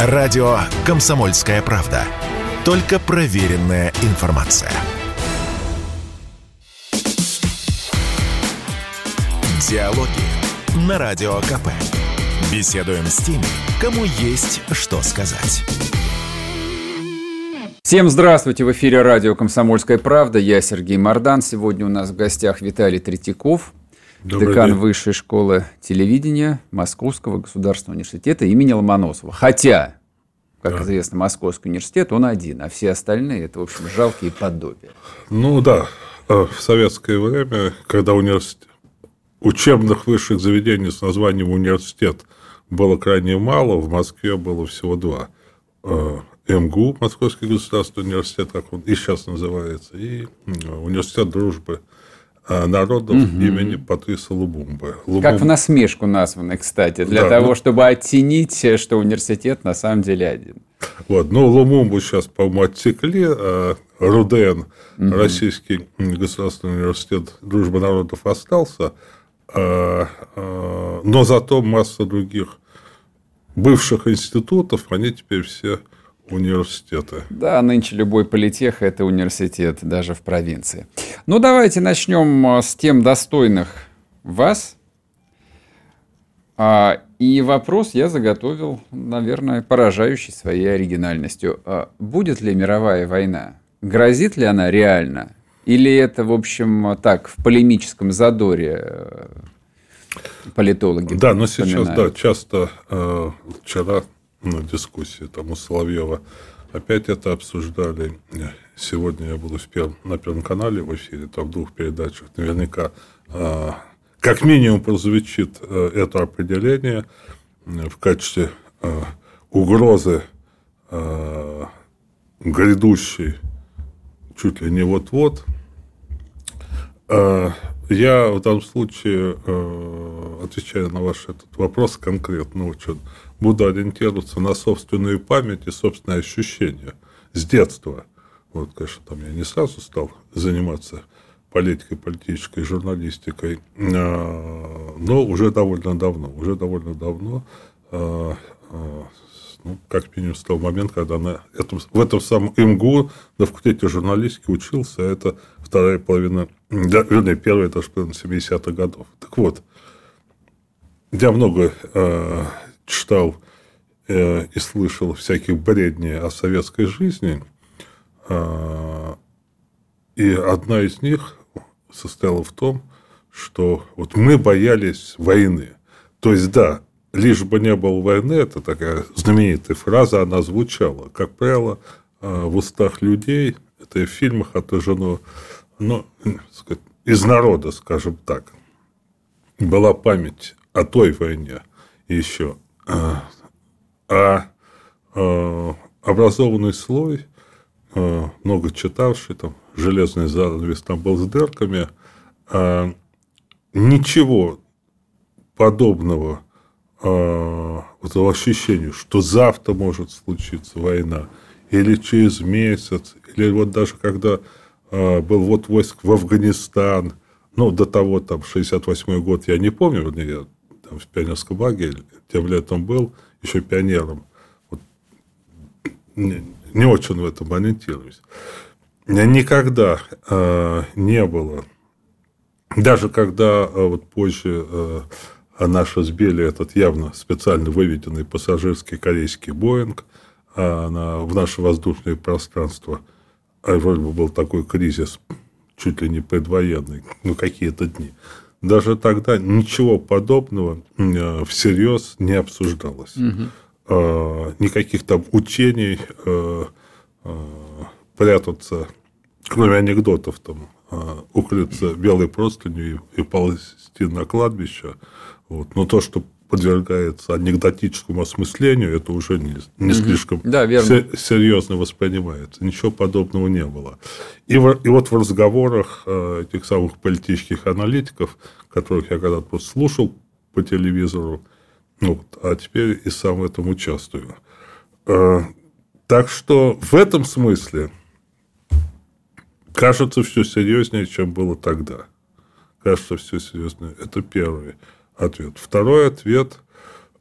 Радио «Комсомольская правда». Только проверенная информация. Диалоги на Радио КП. Беседуем с теми, кому есть что сказать. Всем здравствуйте! В эфире радио «Комсомольская правда». Я Сергей Мордан. Сегодня у нас в гостях Виталий Третьяков, Добрый декан день. Высшей школы телевидения Московского государственного университета имени Ломоносова. Хотя, как да. известно, Московский университет, он один, а все остальные – это, в общем, жалкие подобия. Ну да, э, в советское время, когда университет, учебных высших заведений с названием университет было крайне мало, в Москве было всего два. Э, МГУ, Московский государственный университет, как он и сейчас называется, и университет дружбы народов угу. имени Патриса Лубумбы. Лубум... Как в насмешку названы, кстати, для да, того, ну... чтобы оттенить, что университет на самом деле один. Вот, ну, Лумумбу сейчас, по-моему, отсекли, а РУДН, угу. Российский государственный университет дружбы народов, остался, а, а, но зато масса других бывших институтов, они теперь все университеты. Да, нынче любой политех – это университет, даже в провинции. Ну, давайте начнем а, с тем достойных вас. А, и вопрос я заготовил, наверное, поражающий своей оригинальностью. А будет ли мировая война? Грозит ли она реально? Или это, в общем, так, в полемическом задоре э, политологи Да, но сейчас, да, часто э, вчера на дискуссии там у Соловьева. Опять это обсуждали. Сегодня я буду в первом, на Первом канале в эфире, там в двух передачах. Наверняка э, как минимум прозвучит э, это определение в качестве э, угрозы э, грядущей чуть ли не вот-вот. Э, я в данном случае, э, отвечая на ваш этот вопрос конкретно, очень буду ориентироваться на собственную память и собственные ощущения с детства. Вот, конечно, там я не сразу стал заниматься политикой, политической журналистикой, а, но уже довольно давно, уже довольно давно, а, а, ну, как минимум с того момента, когда на этом, в этом самом МГУ на факультете журналистики учился, это вторая половина, да, вернее, первая даже половина 70-х годов. Так вот, я много читал э, и слышал всяких бредней о советской жизни, э, и одна из них состояла в том, что вот мы боялись войны. То есть, да, лишь бы не было войны, это такая знаменитая фраза, она звучала, как правило, э, в устах людей, это и в фильмах отражено, ну, сказать, из народа, скажем так, была память о той войне еще а э, образованный слой, э, много читавший, там, железный занавес там был с дырками, ничего подобного вот этого ощущения, что завтра может случиться война, или через месяц, или вот даже когда был вот войск в Афганистан, ну, до того, там, 68 год, я не помню, вернее, там в пионерском лагере тем летом был – еще пионером. Вот, не, не очень в этом ориентируюсь. Никогда э, не было, даже когда э, вот позже э, наши сбили этот явно специально выведенный пассажирский корейский Боинг э, на, в наше воздушное пространство, а вроде бы был такой кризис, чуть ли не предвоенный, ну, какие-то дни даже тогда ничего подобного э, всерьез не обсуждалось. Угу. Никаких там учений э, прятаться, кроме анекдотов, там, укрыться белой простынью и, и ползти на кладбище. Вот. Но то, что подвергается анекдотическому осмыслению, это уже не, не угу. слишком да, серьезно воспринимается. Ничего подобного не было. И, в, и вот в разговорах э, этих самых политических аналитиков, которых я когда-то просто слушал по телевизору, ну, а теперь и сам в этом участвую. Э, так что в этом смысле кажется все серьезнее, чем было тогда. Кажется все серьезнее. Это первое ответ. Второй ответ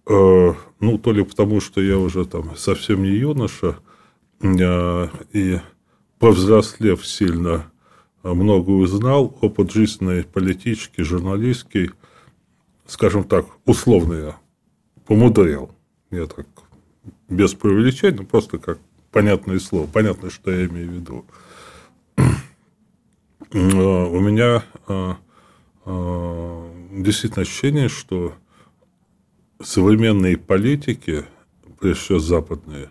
Э, ну, то ли потому, что я уже там совсем не юноша, э, и повзрослев сильно, много узнал, опыт жизненной, политический, журналистский, скажем так, условно я помудрел. Я так без преувеличения, просто как понятное слово, понятно, что я имею в виду. У меня действительно ощущение, что современные политики, прежде всего западные,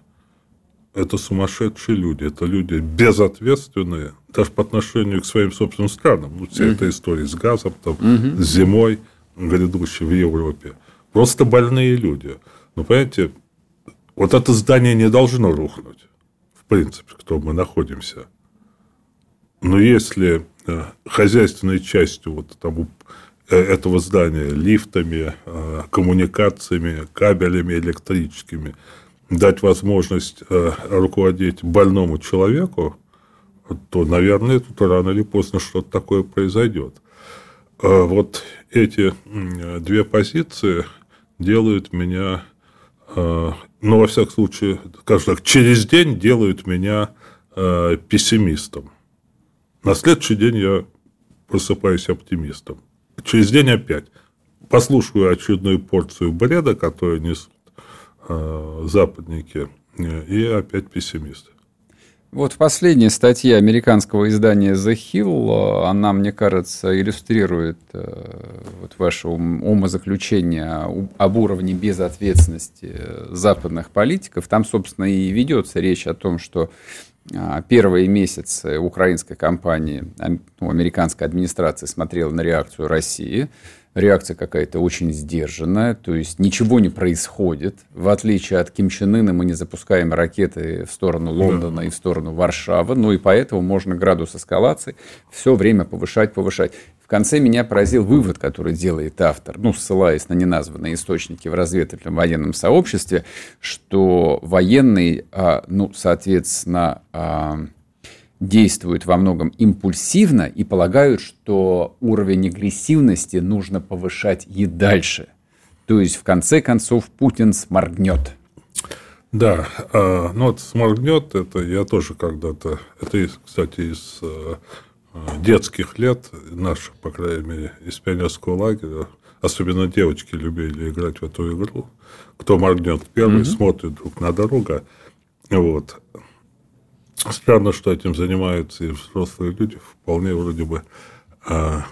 это сумасшедшие люди, это люди безответственные, даже по отношению к своим собственным странам. Ну, вся mm-hmm. эта история с газом, там, mm-hmm. зимой грядущей в Европе. Просто больные люди. Ну, понимаете, вот это здание не должно рухнуть, в принципе, кто мы находимся. Но если э, хозяйственной частью вот там Э, этого здания лифтами, э, коммуникациями, кабелями электрическими, дать возможность руководить больному человеку, то, наверное, тут рано или поздно что-то такое произойдет. Вот эти две позиции делают меня, ну, во всяком случае, скажем так, через день делают меня пессимистом. На следующий день я просыпаюсь оптимистом через день опять послушаю очередную порцию бреда, которую несут э, западники, э, и опять пессимисты. Вот в последней статье американского издания The Hill, э, она, мне кажется, иллюстрирует э, вот ваше умозаключение об уровне безответственности западных политиков. Там, собственно, и ведется речь о том, что первые месяцы украинской кампании, ну, американской администрации смотрела на реакцию России. Реакция какая-то очень сдержанная, то есть ничего не происходит. В отличие от Ким Чен Ына мы не запускаем ракеты в сторону Лондона и в сторону Варшавы, ну и поэтому можно градус эскалации все время повышать, повышать. В конце меня поразил вывод, который делает автор, ну, ссылаясь на неназванные источники в разведывательном военном сообществе, что военный, а, ну, соответственно, а, действуют во многом импульсивно и полагают, что уровень агрессивности нужно повышать и дальше. То есть, в конце концов, Путин сморгнет. Да, а, ну вот сморгнет, это я тоже когда-то, это, кстати, из детских лет, наших, по крайней мере, из пионерского лагеря, особенно девочки любили играть в эту игру. Кто моргнет первый, mm-hmm. смотрит друг на дорогу. Вот. Странно, что этим занимаются и взрослые люди, вполне вроде бы а,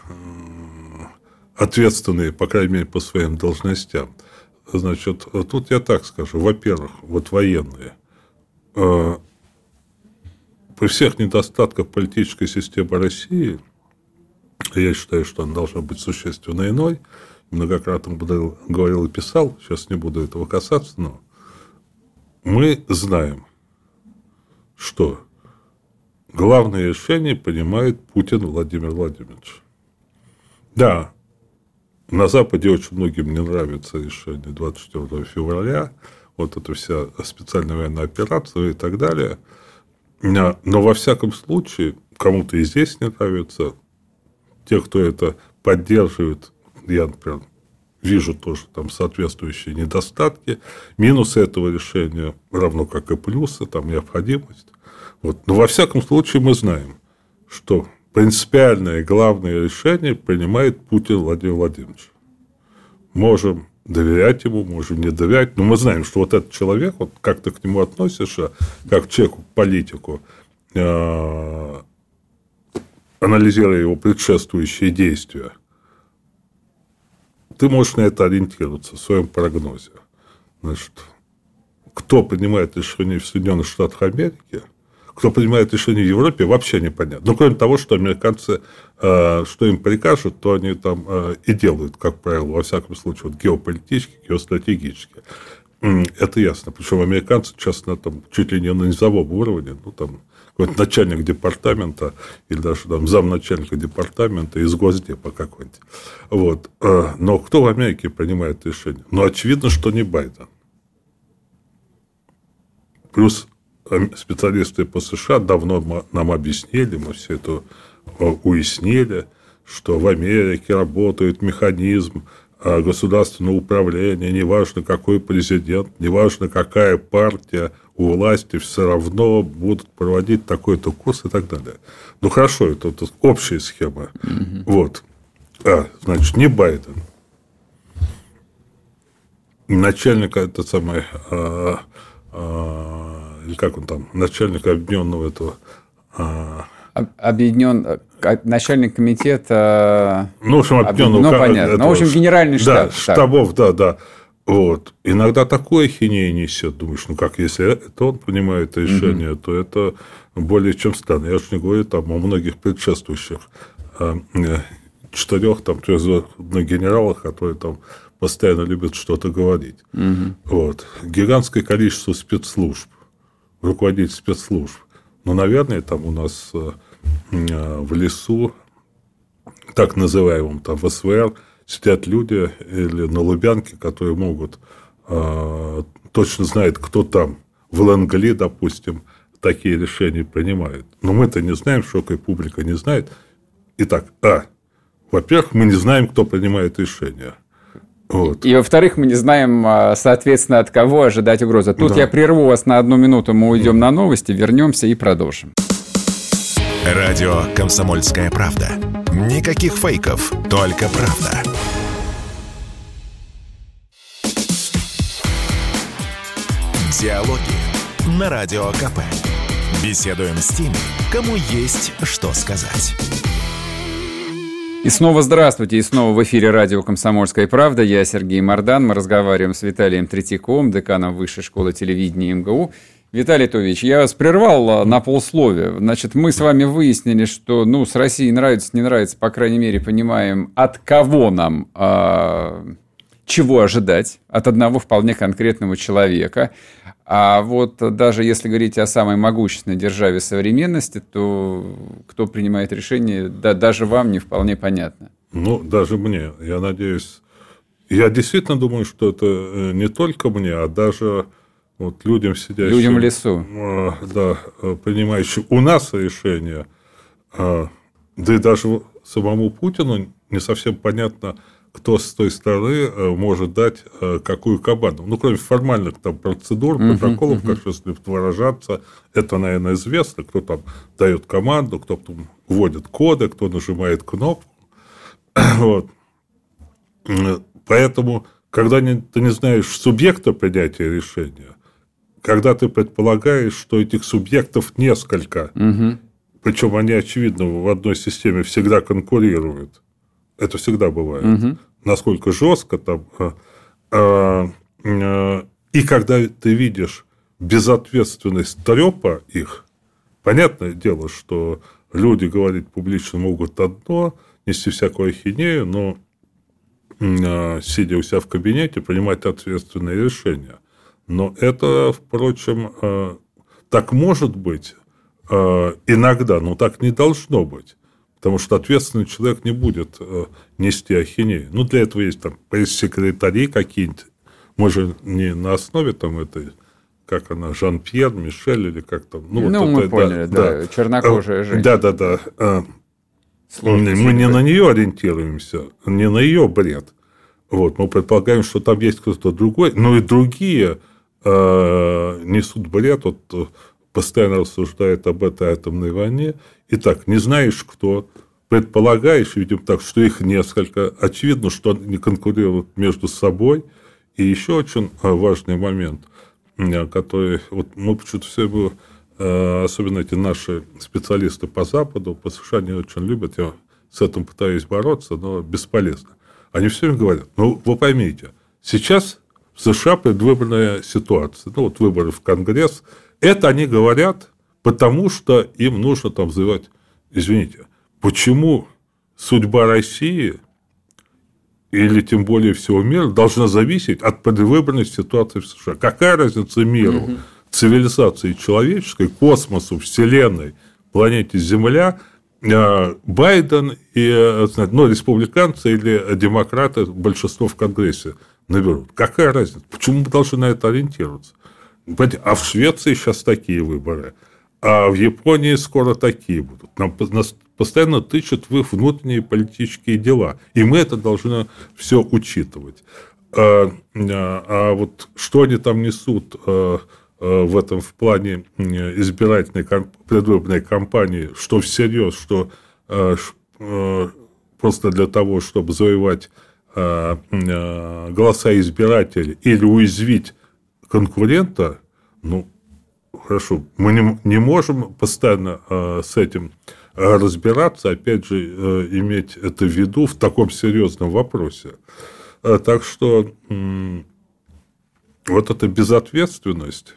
ответственные, по крайней мере, по своим должностям. Значит, тут я так скажу. Во-первых, вот военные. При всех недостатках политической системы России, я считаю, что она должна быть существенно иной, многократно говорил и писал, сейчас не буду этого касаться, но мы знаем, что главное решение принимает Путин Владимир Владимирович. Да, на Западе очень многим не нравится решение 24 февраля, вот эта вся специальная военная операция и так далее – но во всяком случае, кому-то и здесь не нравится. Те, кто это поддерживает, я, например, вижу тоже там соответствующие недостатки. Минусы этого решения, равно как и плюсы, там необходимость. Вот. Но во всяком случае мы знаем, что принципиальное и главное решение принимает Путин Владимир Владимирович. Можем доверять ему, можем не доверять. Но мы знаем, что вот этот человек, вот как ты к нему относишься, как к человеку, к политику, э, анализируя его предшествующие действия, ты можешь на это ориентироваться в своем прогнозе. Значит, кто принимает решение в Соединенных Штатах Америки – кто принимает решения в Европе, вообще непонятно. Ну, кроме того, что американцы, э, что им прикажут, то они там э, и делают, как правило, во всяком случае, вот геополитически, геостратегически. Это ясно. Причем американцы на там, чуть ли не на низовом уровне, ну, там, какой-нибудь начальник департамента или даже там замначальника департамента из Госдепа какой-нибудь. Вот. Э, но кто в Америке принимает решение? Ну, очевидно, что не Байден. Плюс специалисты по США давно нам объяснили, мы все это э, уяснили, что в Америке работает механизм а, государственного управления, неважно какой президент, неважно какая партия у власти, все равно будут проводить такой-то курс и так далее. Ну хорошо, это, это общая схема. Угу. Вот. А, значит, не Байден. Начальник, это самое, а, а, как он там, начальник объединенного этого а, объединен начальник комитета. Ну, в общем, объединенного. Ну, понятно. Ну, в общем, генеральный штаб. Да, штабов, да, да. Вот. Иногда такое хинея несет. Думаешь, ну как, если это он принимает решение, угу. то это более чем странно. Я же не говорю там о многих предшествующих а, э, четырех там трехзвездных генералах, которые там постоянно любят что-то говорить. Угу. Вот. Гигантское количество спецслужб, руководитель спецслужб. Но, наверное, там у нас э, э, в лесу, так называемом там в СВР, сидят люди или на Лубянке, которые могут э, точно знают, кто там в Лангли, допустим, такие решения принимает. Но мы-то не знаем, широкая публика не знает. Итак, а, во-первых, мы не знаем, кто принимает решения. Вот. И, во-вторых, мы не знаем, а, соответственно, от кого ожидать угрозы. Тут да. я прерву вас на одну минуту, мы уйдем да. на новости, вернемся и продолжим. Радио «Комсомольская правда». Никаких фейков, только правда. Диалоги на Радио КП. Беседуем с теми, кому есть что сказать. И снова здравствуйте, и снова в эфире радио «Комсомольская правда». Я Сергей Мордан. Мы разговариваем с Виталием Третьяковым, деканом Высшей школы телевидения МГУ. Виталий Тович, я вас прервал а, на полсловия. Значит, мы с вами выяснили, что ну, с Россией нравится, не нравится, по крайней мере, понимаем, от кого нам а, чего ожидать от одного вполне конкретного человека. А вот даже если говорить о самой могущественной державе современности, то кто принимает решение, да, даже вам не вполне понятно. Ну, даже мне. Я надеюсь... Я действительно думаю, что это э, не только мне, а даже вот людям, сидящим... Людям в лесу. Э, да, э, принимающим у нас решение, да и даже самому Путину не совсем понятно, кто с той стороны э, может дать э, какую команду. Ну, кроме формальных там процедур, протоколов, uh-huh, uh-huh. как если выражаться, это, наверное, известно, кто там дает команду, кто там вводит коды, кто нажимает кнопку. вот. Поэтому, когда не, ты не знаешь субъекта принятия решения, когда ты предполагаешь, что этих субъектов несколько, угу. причем они, очевидно, в одной системе всегда конкурируют, это всегда бывает. Угу. Насколько жестко там. А, а, и когда ты видишь безответственность трепа их, понятное дело, что люди говорить публично могут одно, нести всякую ахинею, но сидя у себя в кабинете, принимать ответственные решения. Но это, впрочем, так может быть иногда, но так не должно быть. Потому что ответственный человек не будет э, нести ахинею. Ну, для этого есть там пресс-секретари какие-нибудь. Мы же не на основе там этой, как она, Жан-Пьер, Мишель или как там. Ну, ну вот мы это, поняли, да, да. чернокожая э, женщина. Да, да, да. Э, Слушайте, мы не на нее ориентируемся, не на ее бред. Вот, мы предполагаем, что там есть кто-то другой, но и другие э, несут бред. Вот постоянно рассуждает об этой атомной войне. Итак, не знаешь, кто, предполагаешь, видим так, что их несколько. Очевидно, что они конкурируют между собой. И еще очень э, важный момент, э, который вот мы почему-то все его, э, особенно эти наши специалисты по Западу, по США не очень любят, я с этим пытаюсь бороться, но бесполезно. Они все время говорят, ну, вы поймите, сейчас в США предвыборная ситуация, ну, вот выборы в Конгресс – это они говорят, потому что им нужно там взывать. Извините, почему судьба России или тем более всего мира должна зависеть от предвыборной ситуации в США? Какая разница миру, угу. цивилизации человеческой, космосу, Вселенной, планете Земля, э, Байден и ну, республиканцы или демократы большинство в Конгрессе наберут. Какая разница? Почему мы должны на это ориентироваться? А в Швеции сейчас такие выборы. А в Японии скоро такие будут. Нам постоянно тычут в их внутренние политические дела. И мы это должны все учитывать. А, а, а вот что они там несут а, а, в этом в плане избирательной предвыборной кампании, что всерьез, что просто для того, чтобы завоевать голоса избирателей или уязвить конкурента, ну, хорошо, мы не, не можем постоянно с этим разбираться, опять же, э, иметь это в виду в таком серьезном вопросе. Э, так что вот эта безответственность.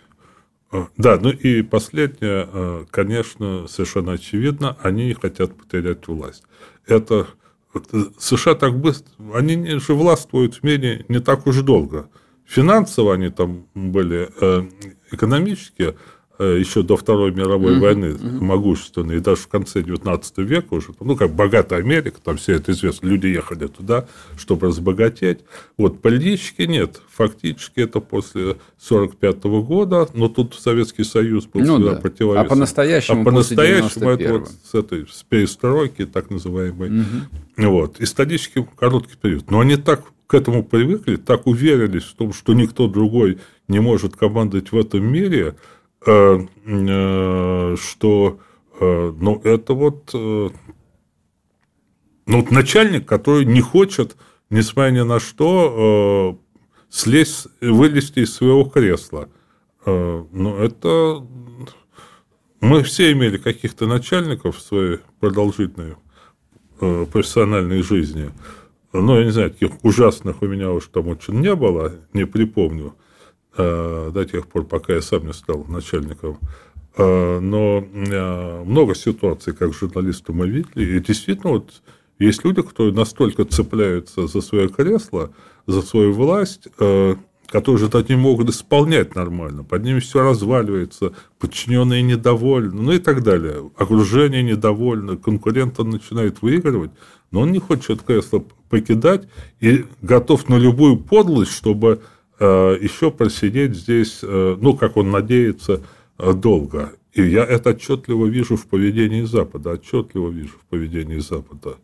Э, да, ну и последнее, конечно, совершенно очевидно, они не хотят потерять власть. Это США так быстро, они же властвуют в мире не так уж долго. Финансово они там были, экономически еще до Второй мировой uh-huh, войны uh-huh. могущественные, и даже в конце 19 века уже, ну, как богатая Америка, там все это известно, люди ехали туда, чтобы разбогатеть. Вот, политически нет. Фактически это после 45 года, но тут Советский Союз был ну, да. противовесом. А по-настоящему А по-настоящему это вот с этой с перестройки, так называемой. Угу. Вот. Исторически короткий период. Но они так к этому привыкли, так уверились в том, что никто другой не может командовать в этом мире, э, э, что э, ну, это вот, ну, вот начальник, который не хочет, несмотря ни на что, слезть, вылезти из своего кресла. Ну, это... Мы все имели каких-то начальников в своей продолжительной профессиональной жизни – ну, я не знаю, таких ужасных у меня уж там очень не было, не припомню, э, до тех пор, пока я сам не стал начальником. Э, но э, много ситуаций, как журналисты мы видели, и действительно вот есть люди, которые настолько цепляются за свое кресло, за свою власть, которые так не могут исполнять нормально. Под ними все разваливается, подчиненные недовольны, ну и так далее. Окружение недовольно, конкурент начинает выигрывать, но он не хочет кресло покидать и готов на любую подлость, чтобы э, еще просидеть здесь, э, ну, как он надеется, э, долго. И я это отчетливо вижу в поведении Запада, отчетливо вижу в поведении Запада.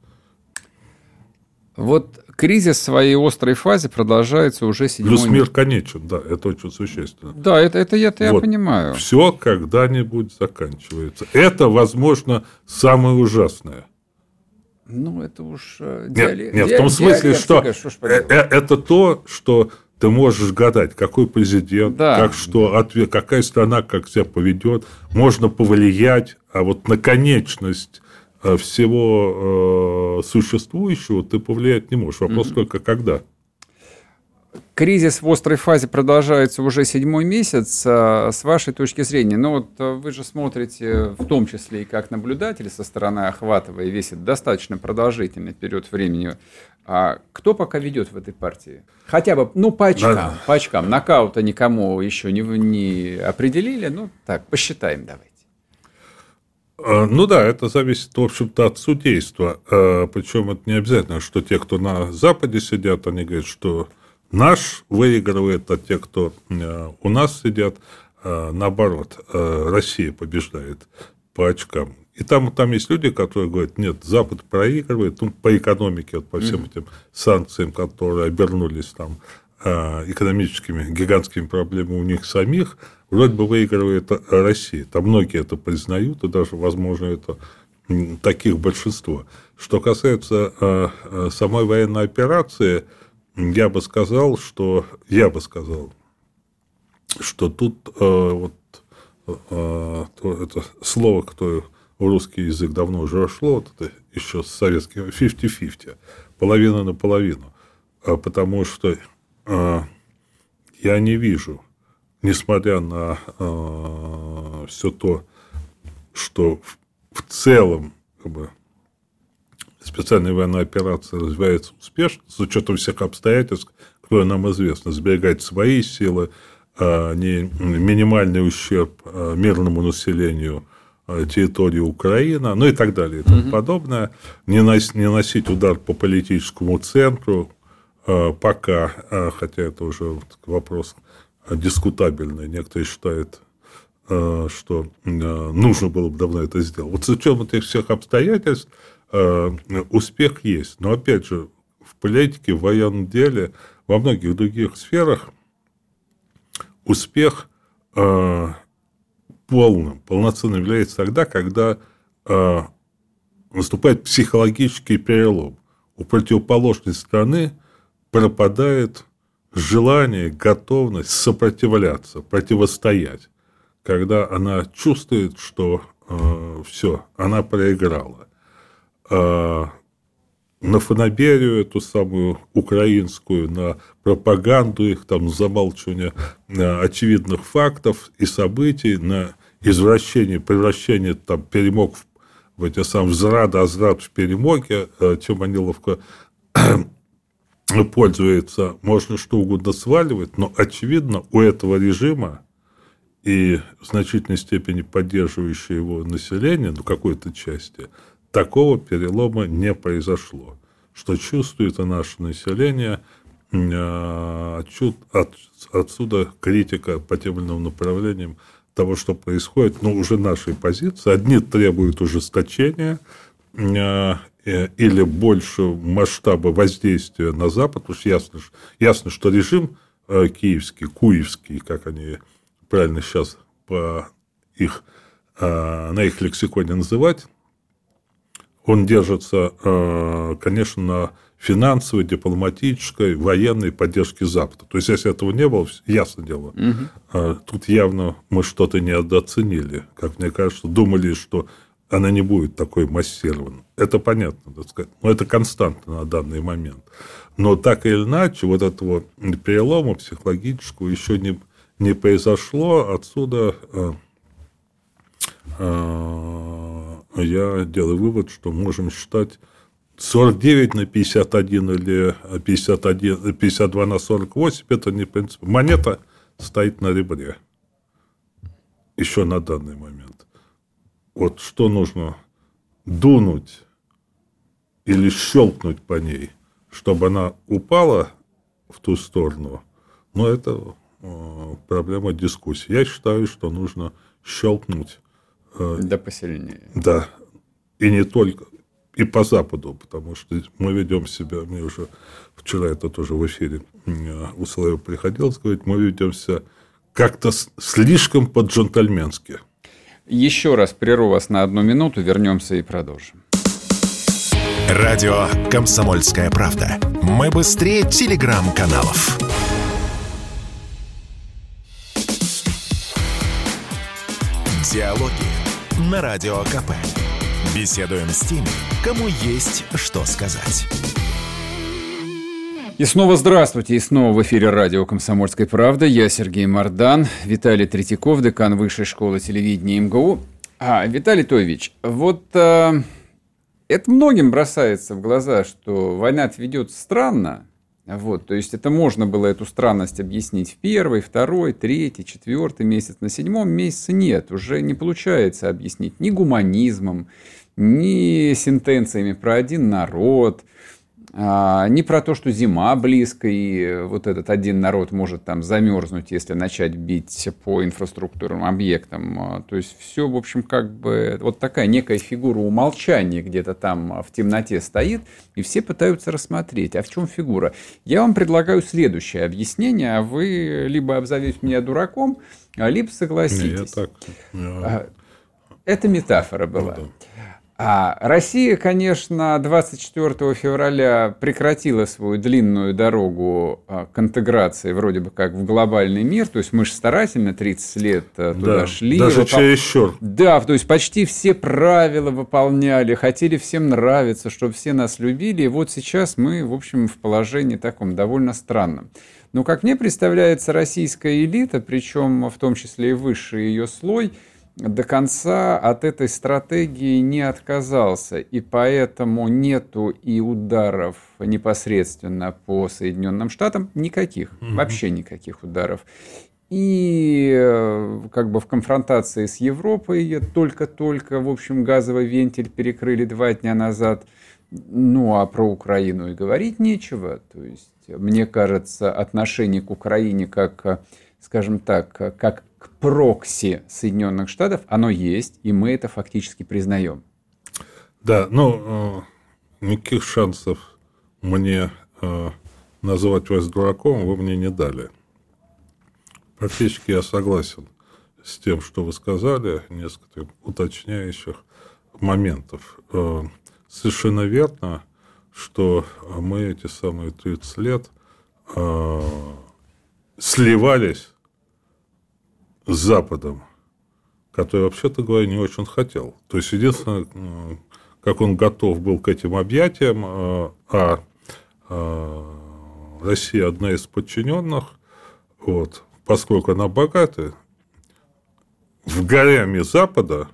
Вот кризис в своей острой фазе продолжается уже седьмой Плюс мир конечен, да, это очень существенно. Да, это, это я, это вот. я понимаю. Все когда-нибудь заканчивается. Это, возможно, самое ужасное. Ну, это уж... Э, нет, нет в том смысле, что, что э, э, это то, что ты можешь гадать, какой президент, да. как что, ответ, какая страна как себя поведет, можно повлиять, а вот на конечность всего э, существующего ты повлиять не можешь. Вопрос mm-hmm. только когда. Кризис в острой фазе продолжается уже седьмой месяц. А, с вашей точки зрения, ну вот а, вы же смотрите в том числе и как наблюдатель со стороны охватывая весь этот достаточно продолжительный период времени. А кто пока ведет в этой партии? Хотя бы, ну, по очкам, да. по очкам. Нокаута никому еще не, не определили. Ну, так, посчитаем давайте. А, ну да, это зависит, в общем-то, от судейства. Причем это не обязательно, что те, кто на Западе сидят, они говорят, что Наш выигрывает, а те, кто э, у нас сидят, э, наоборот, э, Россия побеждает по очкам. И там, там есть люди, которые говорят, нет, Запад проигрывает ну, по экономике, вот по всем этим санкциям, которые обернулись там экономическими гигантскими проблемами у них самих, вроде бы выигрывает Россия. Там многие это признают, и даже, возможно, это таких большинство. Что касается самой военной операции, я бы сказал, что я бы сказал, что тут э, вот э, это слово, которое в русский язык давно уже вошло, вот это еще с советским 50-50, половина на половину, а потому что э, я не вижу, несмотря на э, все то, что в, в целом как бы, специальная военная операция развивается успешно, с учетом всех обстоятельств, которые нам известно, сберегать свои силы, а, не минимальный ущерб а, мирному населению а, территории Украины, ну и так далее и тому угу. подобное, не, нос, не носить удар по политическому центру, пока, хотя это уже вопрос дискутабельный, некоторые считают что нужно было бы давно это сделать. Вот с учетом этих всех обстоятельств успех есть. Но, опять же, в политике, в военном деле, во многих других сферах успех полным, полноценным является тогда, когда наступает психологический перелом. У противоположной стороны пропадает желание, готовность сопротивляться, противостоять, когда она чувствует, что э, все, она проиграла. Э, на фанаберию эту самую украинскую, на пропаганду их, там, замалчивание э, очевидных фактов и событий, на извращение, превращение там, перемог в, в эти самые взрада, азрад в перемоге, э, чем они ловко пользуется, можно что угодно сваливать, но, очевидно, у этого режима и в значительной степени поддерживающее его население, ну, какой-то части, такого перелома не произошло. Что чувствует и наше население, а, отсюда критика по тем или иным направлениям того, что происходит, ну, уже нашей позиции. Одни требуют ужесточения, а, Э, или больше масштаба воздействия на Запад, что ясно, ясно что режим э, киевский, куевский, как они правильно сейчас по их, э, на их лексиконе называть, он держится, конечно, на финансовой, дипломатической, военной поддержке Запада. То есть, если этого не было, ясно дело, угу. тут явно мы что-то недооценили. Как мне кажется, думали, что она не будет такой массированной. Это понятно, так сказать. Но это константа на данный момент. Но так или иначе, вот этого перелома психологического еще не, не произошло. Отсюда э, э, я делаю вывод, что можем считать 49 на 51 или 51, 52 на 48, это не принцип. Монета стоит на ребре. Еще на данный момент вот что нужно дунуть или щелкнуть по ней, чтобы она упала в ту сторону, но это э, проблема дискуссии. Я считаю, что нужно щелкнуть. Да посильнее. Да. И не только. И по Западу, потому что мы ведем себя, мне уже вчера это тоже в эфире э, у Соловьева приходилось говорить, мы ведем себя как-то слишком по-джентльменски. Еще раз прерву вас на одну минуту, вернемся и продолжим. Радио «Комсомольская правда». Мы быстрее телеграм-каналов. Диалоги на Радио КП. Беседуем с теми, кому есть что сказать. И снова здравствуйте, и снова в эфире радио «Комсомольская правда». Я Сергей Мордан, Виталий Третьяков, декан Высшей школы телевидения МГУ. А, Виталий Тойевич, вот э, это многим бросается в глаза, что война ведет странно. Вот, то есть это можно было эту странность объяснить в первый, второй, третий, четвертый месяц. На седьмом месяце нет, уже не получается объяснить ни гуманизмом, ни сентенциями про один народ – не про то, что зима близко, и вот этот один народ может там замерзнуть, если начать бить по инфраструктурным объектам. А, то есть все, в общем, как бы вот такая некая фигура умолчания где-то там в темноте стоит, и все пытаются рассмотреть, а в чем фигура. Я вам предлагаю следующее объяснение, а вы либо обзовете меня дураком, либо согласитесь. Не, я так, я... Это метафора была. Ну, да. А Россия, конечно, 24 февраля прекратила свою длинную дорогу а, к интеграции вроде бы как в глобальный мир. То есть мы же старательно 30 лет а, туда да, шли. Даже выпол... чересчур. Да, то есть почти все правила выполняли, хотели всем нравиться, чтобы все нас любили. И вот сейчас мы, в общем, в положении таком довольно странном. Но, как мне представляется, российская элита, причем в том числе и высший ее слой – до конца от этой стратегии не отказался, и поэтому нету и ударов непосредственно по Соединенным Штатам, никаких, угу. вообще никаких ударов. И э, как бы в конфронтации с Европой только-только, в общем, газовый вентиль перекрыли два дня назад. Ну, а про Украину и говорить нечего. То есть, мне кажется, отношение к Украине как, скажем так, как к прокси Соединенных Штатов, оно есть, и мы это фактически признаем. Да, ну, э, никаких шансов мне э, назвать вас дураком вы мне не дали. Практически я согласен с тем, что вы сказали, несколько уточняющих моментов. Э, совершенно верно, что мы эти самые 30 лет сливались с Западом, который, вообще-то говоря, не очень хотел. То есть, единственное, э, как он готов был к этим объятиям, а Россия одна из подчиненных, вот, поскольку она богатая, в гареме Запада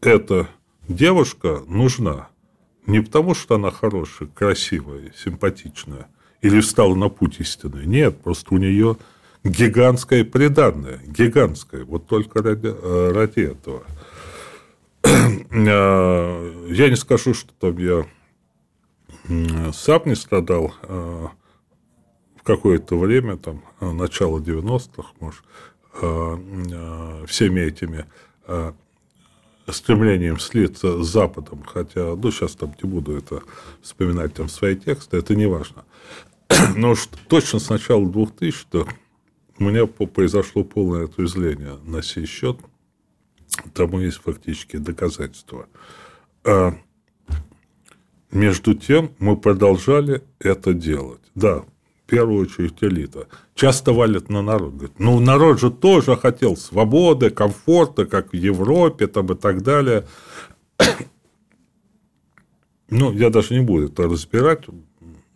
эта девушка нужна не потому, что она хорошая, красивая, симпатичная, или встала на путь истины. Нет, просто у нее гигантское приданное, гигантское, вот только ради, ради этого. А, я не скажу, что там я сам не страдал а, в какое-то время, там, начало 90-х, может, всеми этими стремлением слиться с Западом, хотя, ну, сейчас там не буду это вспоминать там свои тексты, это не важно. Но точно с начала 2000-х у меня произошло полное отрезвление на сей счет. Тому есть фактически доказательства. А между тем мы продолжали это делать. Да, в первую очередь элита, часто валят на народ. Говорят, ну, народ же тоже хотел свободы, комфорта, как в Европе там, и так далее. Ну, я даже не буду это разбирать.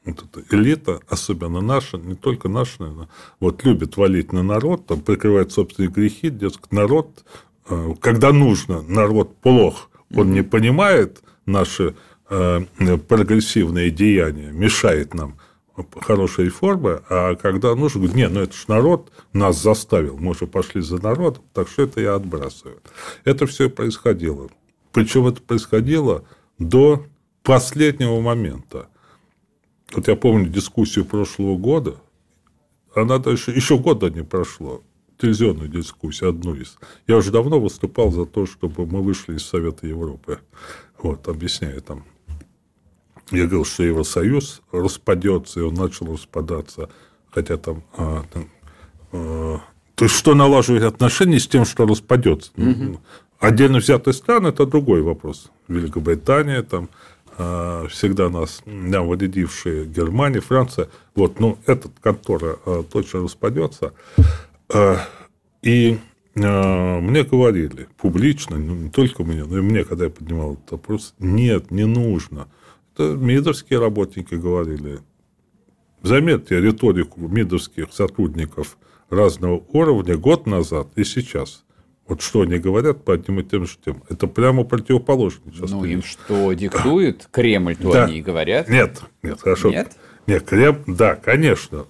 Вот эта элита, особенно наша, не только наша, наверное, вот любит валить на народ, там прикрывает собственные грехи, дескать, народ, э, когда нужно, народ плох, он не понимает наши э, прогрессивные деяния, мешает нам – хорошие реформы, а когда нужно, говорит, нет, ну это же народ нас заставил, мы же пошли за народом, так что это я отбрасываю. Это все происходило. Причем это происходило до последнего момента. Вот я помню дискуссию прошлого года, она даже еще года не прошло, телевизионную дискуссию, одну из. Я уже давно выступал за то, чтобы мы вышли из Совета Европы. Вот, объясняю там я говорил, что Евросоюз распадется, и он начал распадаться. Хотя там... А, там а, то есть, что налаживать отношения с тем, что распадется. Угу. Отдельно взятые страны – это другой вопрос. Великобритания, там, всегда нас навредившие Германия, Франция. Вот, ну, эта контора а, точно распадется. А, и мне говорили публично, ну, не только мне, но и мне, когда я поднимал этот вопрос, нет, не нужно – это МИДовские работники говорили. Заметьте риторику МИДовских сотрудников разного уровня год назад и сейчас. Вот что они говорят по одним и тем же темам. Это прямо противоположно. Ну, им что диктует Кремль, то да. они и говорят. Нет, нет, хорошо. Нет? Нет, Кремль, да, конечно.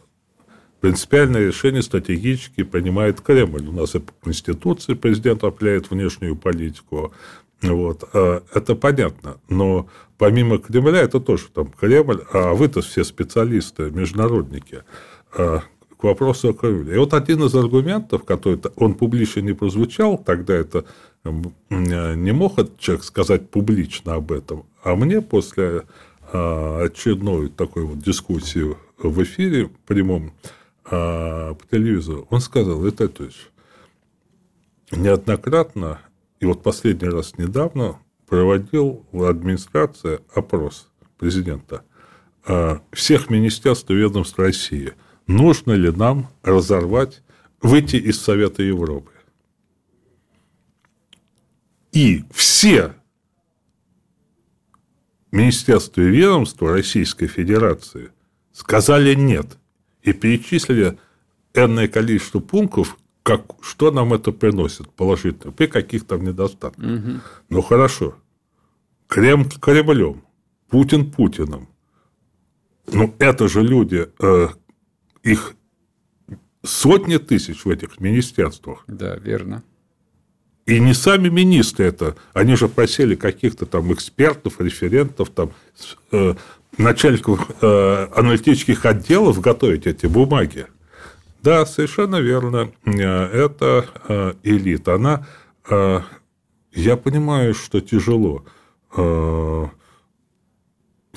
Принципиальное решение стратегически принимает Кремль. У нас и по Конституции президент определяет внешнюю политику. Вот. А, это понятно. Но помимо Кремля, это тоже там Кремль, а вы-то все специалисты, международники. А, к вопросу о Кремле. И вот один из аргументов, который он публично не прозвучал, тогда это не мог человек сказать публично об этом, а мне после а, очередной такой вот дискуссии в эфире прямом по телевизору, он сказал, Витальевич, неоднократно и вот последний раз недавно проводил в администрации опрос президента а, всех министерств и ведомств России. Нужно ли нам разорвать, выйти из Совета Европы? И все министерства и ведомства Российской Федерации сказали нет и перечислили энное количество пунктов, как, что нам это приносит положительно, при каких там недостатках. Угу. Ну, хорошо. Кремль Кремлем, Путин Путиным. Ну, это же люди, э, их сотни тысяч в этих министерствах. Да, верно. И не сами министры это, они же просили каких-то там экспертов, референтов, там, э, начальников э, аналитических отделов готовить эти бумаги Да, совершенно верно. Это элита. Она, я понимаю, что тяжело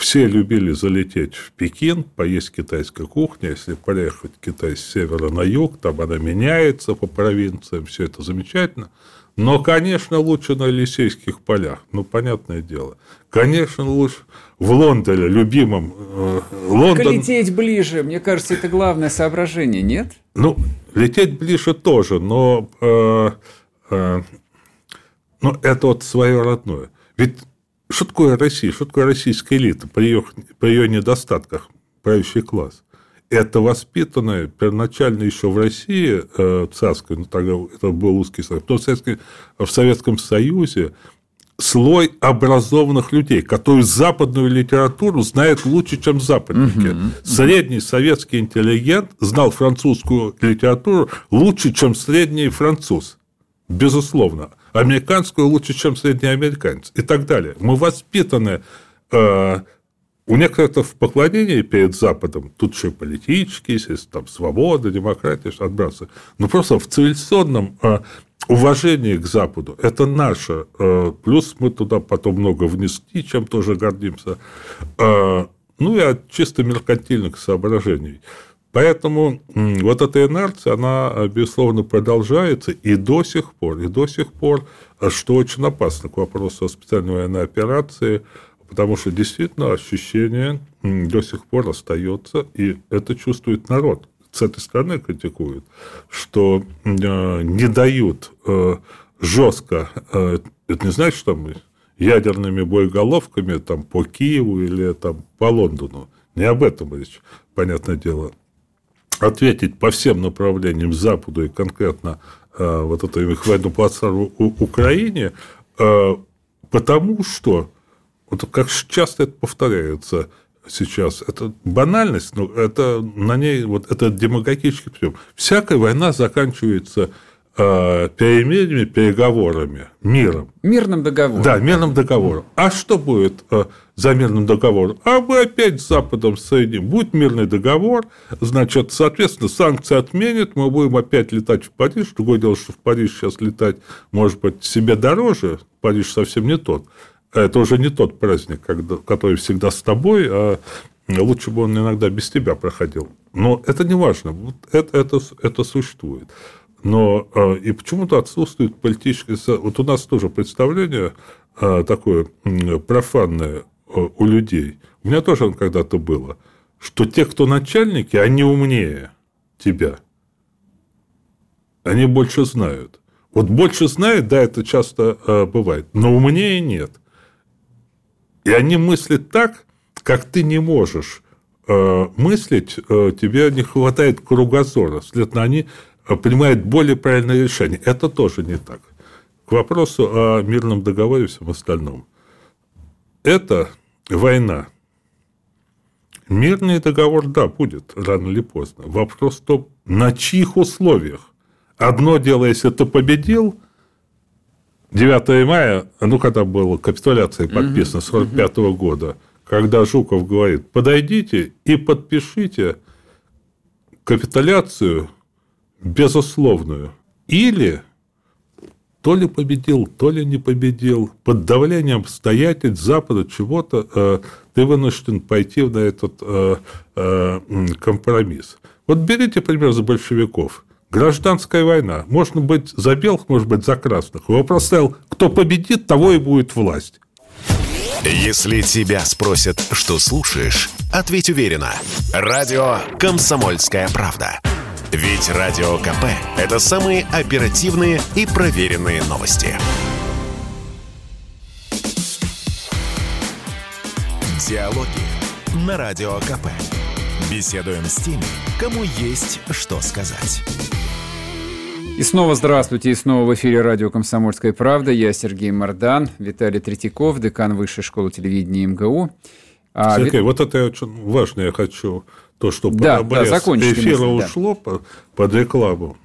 все любили залететь в Пекин, поесть китайской кухни. Если поехать в Китай с севера на юг, там она меняется по провинциям, все это замечательно. Но, конечно, лучше на Елисейских полях, ну, понятное дело. Конечно, лучше в Лондоне, любимом э, Лондон... лететь ближе, мне кажется, это главное соображение, нет? Ну, лететь ближе тоже, но, э, э, но это вот свое родное. Ведь что такое Россия? Что такое российская элита при ее, при ее недостатках, правящий класс? Это воспитанная первоначально еще в России э, царской, ну тогда это был узкий слой, в, Советском, в Советском Союзе слой образованных людей, которые западную литературу знают лучше, чем западники. Угу. Средний советский интеллигент знал французскую литературу лучше, чем средний француз. Безусловно американскую лучше, чем среднеамериканец и так далее. Мы воспитаны э, у некоторых в поклонении перед Западом, тут еще политические, там, свобода, демократия, отбрасы, но просто в цивилизационном э, уважении к Западу, это наше, э, плюс мы туда потом много внесли, чем тоже гордимся, э, ну и от чисто меркантильных соображений. Поэтому вот эта инерция, она, безусловно, продолжается и до сих пор, и до сих пор, что очень опасно к вопросу о специальной военной операции, потому что действительно ощущение до сих пор остается, и это чувствует народ. С этой стороны критикуют, что э, не дают э, жестко, э, это не значит, что мы ядерными боеголовками там, по Киеву или там, по Лондону. Не об этом речь, понятное дело ответить по всем направлениям Западу и конкретно э, вот этой военной плацдарму Украине, э, потому что, вот как часто это повторяется сейчас, это банальность, но это на ней, вот это демагогический прием. Всякая война заканчивается перемириями, переговорами, миром. Мирным договором. Да, мирным договором. А что будет э, за мирным договором? А мы опять с Западом соединим. Будет мирный договор, значит, соответственно, санкции отменят, мы будем опять летать в Париж. Другое дело, что в Париж сейчас летать, может быть, себе дороже. Париж совсем не тот. Это уже не тот праздник, который всегда с тобой, а лучше бы он иногда без тебя проходил. Но это не важно. Вот это, это, это существует. Но а, и почему-то отсутствует политическое... Вот у нас тоже представление а, такое профанное а, у людей. У меня тоже когда-то было, что те, кто начальники, они умнее тебя. Они больше знают. Вот больше знают, да, это часто бывает, но умнее нет. И они мыслят так, как ты не можешь мыслить, тебе не хватает кругозора. Следовательно, они принимает более правильное решение. Это тоже не так. К вопросу о мирном договоре и всем остальном. Это война. Мирный договор, да, будет рано или поздно. Вопрос в том, на чьих условиях. Одно дело, если ты победил, 9 мая, ну, когда была капитуляция подписана, 45 -го года, когда Жуков говорит, подойдите и подпишите капитуляцию безусловную. Или то ли победил, то ли не победил, под давлением обстоятельств Запада чего-то э, ты вынужден пойти на этот э, э, компромисс. Вот берите пример за большевиков. Гражданская война. Можно быть за белых, может быть за красных. Вопрос стоял, кто победит, того и будет власть. Если тебя спросят, что слушаешь, ответь уверенно. Радио «Комсомольская правда». Ведь Радио КП – это самые оперативные и проверенные новости. Диалоги на Радио КП. Беседуем с теми, кому есть что сказать. И снова здравствуйте, и снова в эфире радио «Комсомольская правда». Я Сергей Мордан, Виталий Третьяков, декан Высшей школы телевидения МГУ. А, Сергей, Вит... вот это очень важно, я хочу то, что да, да, эфира мысль, ушло да. под рекламу.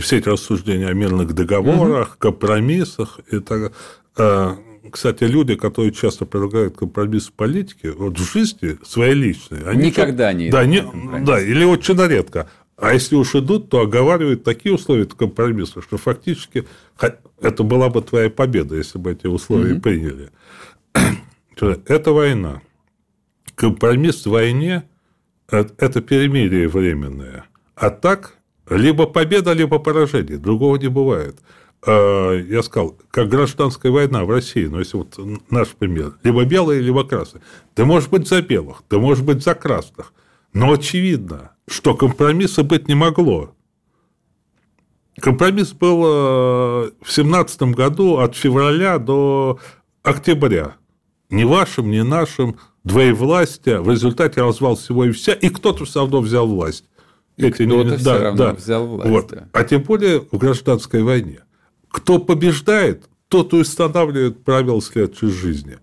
Все эти рассуждения о мирных договорах, угу. компромиссах. И так, а, кстати, люди, которые часто предлагают компромисс в политике, вот в жизни своей личной, они никогда не да, не, да, или очень редко. А если уж идут, то оговаривают такие условия компромисса, что фактически это была бы твоя победа, если бы эти условия mm-hmm. приняли. Это война. Компромисс в войне – это перемирие временное. А так, либо победа, либо поражение. Другого не бывает. А, я сказал, как гражданская война в России, ну, если вот наш пример, либо белые, либо красные. Ты можешь быть за белых, ты можешь быть за красных. Но очевидно, что компромисса быть не могло. Компромисс был э, в семнадцатом году от февраля до октября. Ни вашим, ни нашим двоевластия, в результате развал всего и вся, и кто-то все равно взял власть. Эти кто-то не... все да, равно да. взял власть. Вот. Да. А тем более в гражданской войне. Кто побеждает, тот и устанавливает правила следующей жизни.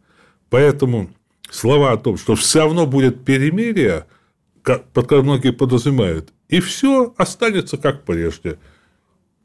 Поэтому слова о том, что все равно будет перемирие – под которым многие подразумевают, и все останется как прежде.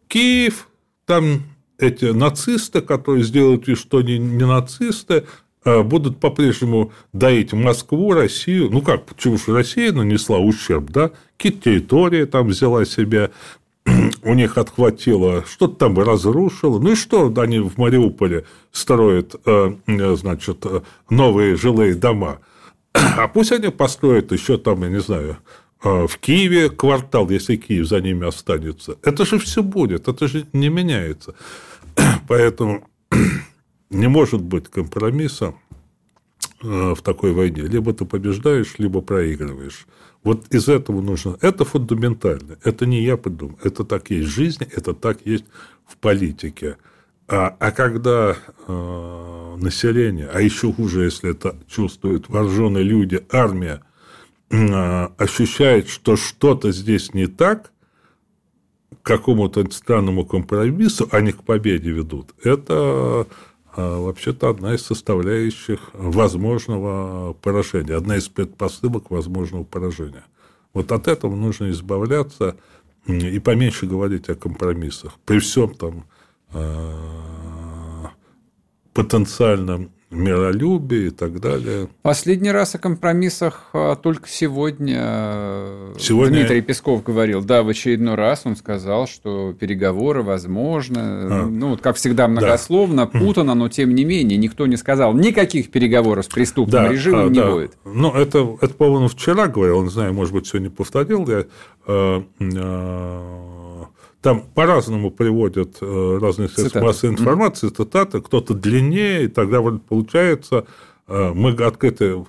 Киев, там эти нацисты, которые сделают вид, что они не нацисты, а будут по-прежнему доить Москву, Россию. Ну как, почему же Россия нанесла ущерб, да? Какие-то территории там взяла себе, у них отхватило, что-то там разрушило. Ну и что они в Мариуполе строят, э, значит, новые жилые дома – а пусть они построят еще там, я не знаю, э, в Киеве квартал, если Киев за ними останется. Это же все будет, это же не меняется. Поэтому не может быть компромисса э, в такой войне. Либо ты побеждаешь, либо проигрываешь. Вот из этого нужно... Это фундаментально. Это не я придумал. Это так есть в жизни, это так есть в политике. А, а когда э, население, а еще хуже, если это чувствуют вооруженные люди, армия, э, ощущает, что что-то здесь не так, к какому-то странному компромиссу, они к победе ведут, это вообще-то одна из составляющих возможного поражения, одна из предпосылок возможного поражения. Вот от этого нужно избавляться и поменьше говорить о компромиссах. При всем там Э, потенциальном миролюбии и так далее. Последний раз о компромиссах а, только сегодня, э, сегодня Дмитрий Песков говорил. Да, в очередной раз он сказал, что переговоры возможны. А. Ну, как всегда, многословно, да. путано, но тем не менее никто не сказал, никаких переговоров с преступным да, режимом а, не да. будет. Ну, это, это, по-моему, вчера говорил, не знаю, может быть, сегодня повторил я. Э, там по-разному приводят э, разные средства массовой информации, цитаты, кто-то длиннее, и тогда вот получается, э, мы открыты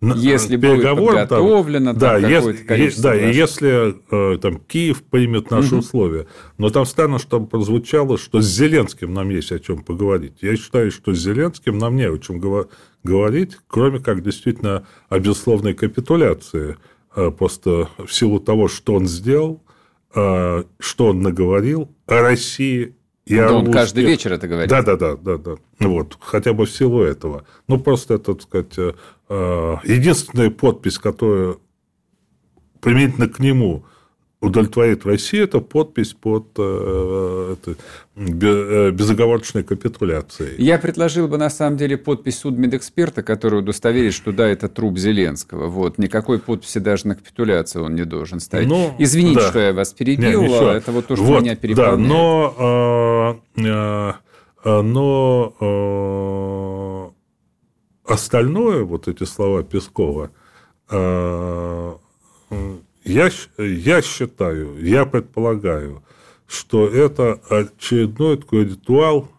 если переговорам, будет подготовлено там, да, если, да, и если э, там, Киев примет наши угу. условия. Но там странно, чтобы прозвучало, что с Зеленским нам есть о чем поговорить. Я считаю, что с Зеленским нам не о чем говорить, кроме как действительно о безусловной капитуляции. Просто в силу того, что он сделал, а, что он наговорил о России и да, о он русских. каждый вечер это говорит. Да, да, да, да, да. Вот, хотя бы в силу этого. Ну, просто это, так сказать, э, э, единственная подпись, которая применительно к нему удовлетворит Россию, это подпись под э, это, э, безоговорочной капитуляцией. Я предложил бы, на самом деле, подпись судмедэксперта, который удостоверит, что да, это труп Зеленского. Вот. Никакой подписи даже на капитуляцию он не должен ставить. Ну, Извините, да. что я вас перебил, Нет, а это вот то, что вот, меня переполняет. Да, но, э, э, но э, остальное, вот эти слова Пескова, э, я, я считаю, я предполагаю, что это очередной такой ритуал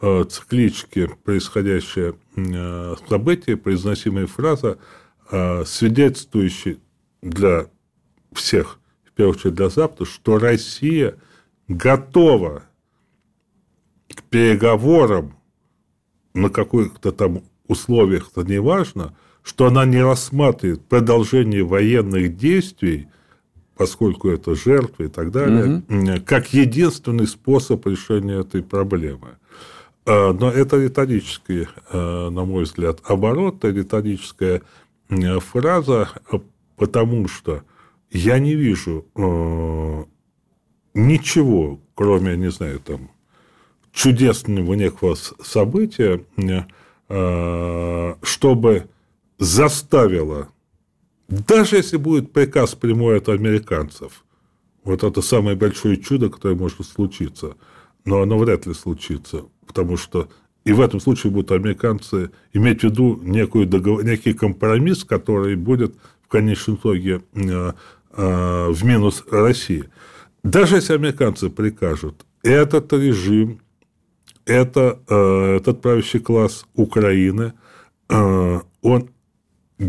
э, циклички, происходящее э, событие, произносимая фраза, э, свидетельствующая для всех, в первую очередь для Запада, что Россия готова к переговорам на каких-то там условиях, это не важно, что она не рассматривает продолжение военных действий, поскольку это жертвы и так далее, угу. как единственный способ решения этой проблемы. А, но это риторический, а, на мой взгляд, оборот, это риторическая фраза, потому что я не вижу а, ничего, кроме, не знаю, там, чудесного некого события, чтобы заставила, даже если будет приказ прямой от американцев, Вот это самое большое чудо, которое может случиться. Но оно вряд ли случится, потому что и в этом случае будут американцы иметь в виду некую договор, некий компромисс, который будет в конечном итоге э, э, в минус России. Даже если американцы прикажут, этот режим, это, э, этот правящий класс Украины, э, он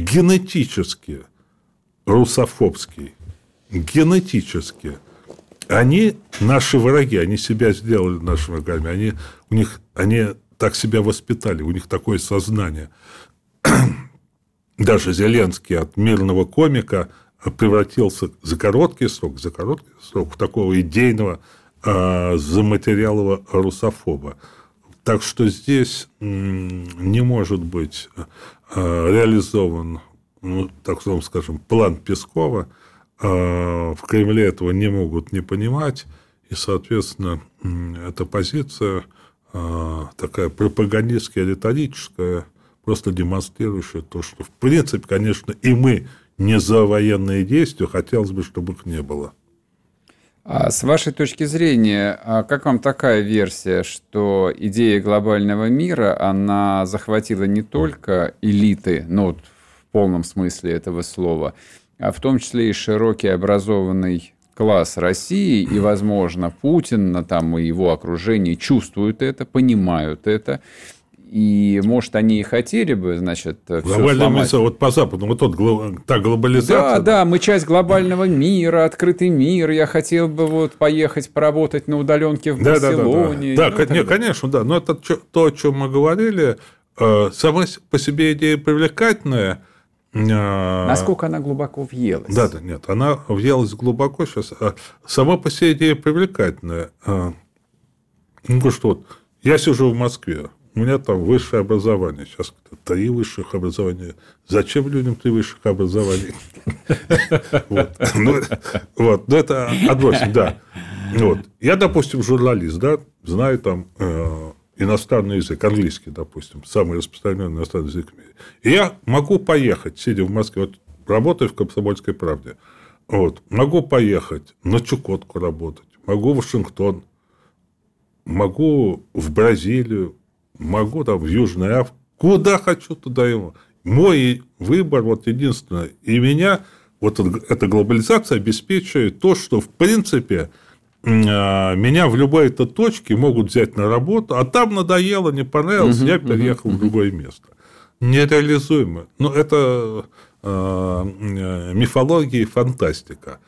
генетически русофобский, генетически. Они наши враги, они себя сделали нашими врагами, они, у них, они так себя воспитали, у них такое сознание. Даже Зеленский от мирного комика превратился за короткий срок, за короткий срок в такого идейного э, заматериалового русофоба. Так что здесь не может быть реализован, ну, так скажем, план Пескова. Э, в Кремле этого не могут не понимать. И, соответственно, эта позиция а, такая пропагандистская, риторическая, просто демонстрирующая то, что, в принципе, конечно, и мы не за военные действия, хотелось бы, чтобы их не было. А с вашей точки зрения, а как вам такая версия, что идея глобального мира, она захватила не только элиты, ну, вот в полном смысле этого слова, а в том числе и широкий образованный класс России, и, возможно, Путин там, и его окружение чувствуют это, понимают это, и, может, они и хотели бы, значит, Глобальная мысль, вот по Западу, вот тот, та глобализация. Да, да, мы часть глобального мира, открытый мир, я хотел бы вот поехать поработать на удаленке в да, Барселоне. Да, да, да. да ну, конечно, да, но это то, о чем мы говорили, э, сама по себе идея привлекательная – а, Насколько она глубоко въелась? Да, да, нет, она въелась глубоко сейчас. А сама по себе идея привлекательная. А, ну что, вот, я сижу в Москве, у меня там высшее образование. Сейчас три высших образования. Зачем людям три высших образования? Вот. Ну, вот. Ну, это отбросим, да. Вот. Я, допустим, журналист, да, знаю там э, иностранный язык, английский, допустим, самый распространенный иностранный язык в мире. И я могу поехать, сидя в Москве, вот работаю в «Комсомольской правде», вот, могу поехать на Чукотку работать, могу в Вашингтон, могу в Бразилию, могу там в Южной Африке, куда хочу, туда ему. Мой выбор вот единственное. И меня вот эта глобализация обеспечивает то, что в принципе а, меня в любой этой точке могут взять на работу, а там надоело, не понравилось, угу, я переехал угу, в другое место. Нереализуемо. Но ну, это э, мифология и фантастика.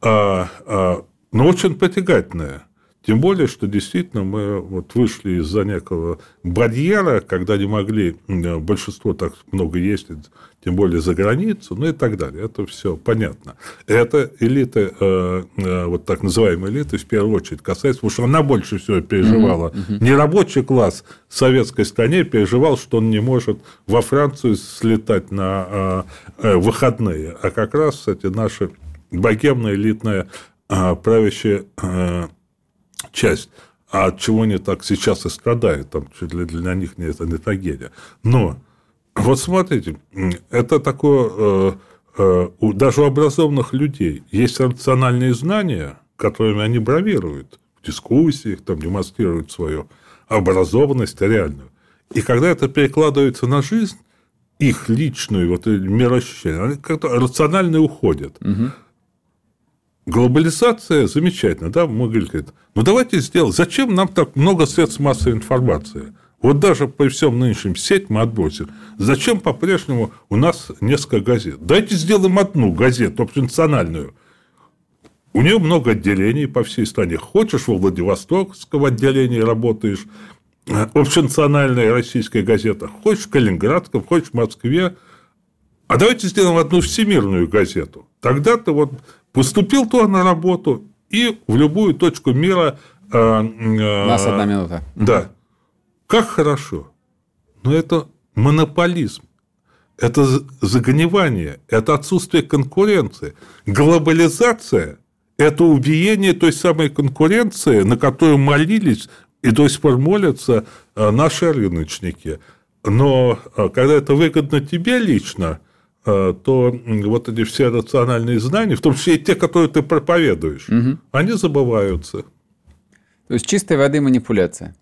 А, а, но очень притягательная. Тем более, что действительно мы вот вышли из-за некого барьера, когда не могли большинство так много ездить, тем более за границу, ну и так далее. Это все понятно. Это элита, э, э, вот так называемая элита, в первую очередь касается, потому что она больше всего переживала. Угу, угу. Не рабочий класс в советской стране переживал, что он не может во Францию слетать на э, выходные, а как раз эти наши богемная элитная правящая часть. А от чего они так сейчас и страдают, там, чуть ли для них не это не трагедия. Но вот смотрите, это такое, э, э, даже у образованных людей есть рациональные знания, которыми они бравируют в дискуссиях, там, демонстрируют свою образованность реальную. И когда это перекладывается на жизнь, их личную вот, мироощущение, они как-то рационально уходят. Угу. Глобализация замечательно, да, мы говорили, ну давайте сделаем, зачем нам так много средств массовой информации? Вот даже по всем нынешним сеть мы отбросим. Зачем по-прежнему у нас несколько газет? Давайте сделаем одну газету, общенациональную. У нее много отделений по всей стране. Хочешь во Владивостокском отделении работаешь, э, общенациональная российская газета. Хочешь в Калининградском, хочешь в Москве. А давайте сделаем одну всемирную газету. Тогда ты вот поступил туда на работу и в любую точку мира... Э, э, У нас одна минута. Да. Как хорошо. Но это монополизм. Это загнивание, это отсутствие конкуренции. Глобализация – это убиение той самой конкуренции, на которую молились и до сих пор молятся э, наши рыночники. Но когда это выгодно тебе лично – то вот эти все рациональные знания, в том числе и те, которые ты проповедуешь, угу. они забываются. То есть чистой воды манипуляция.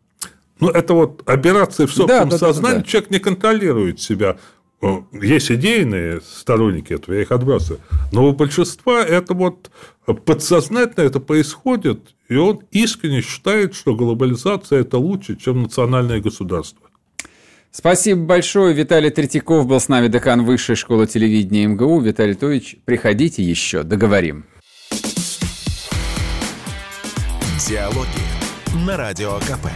Ну, это вот операция в собственном да, да, сознании. Да, да, да. Человек не контролирует себя. Есть идейные сторонники этого, я их отбрасываю. Но у большинства это вот подсознательно это происходит, и он искренне считает, что глобализация – это лучше, чем национальное государство. Спасибо большое. Виталий Третьяков был с нами, декан Высшей школы телевидения МГУ. Виталий Тович, приходите еще, договорим. Диалоги на Радио КП.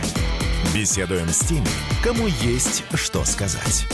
Беседуем с теми, кому есть что сказать.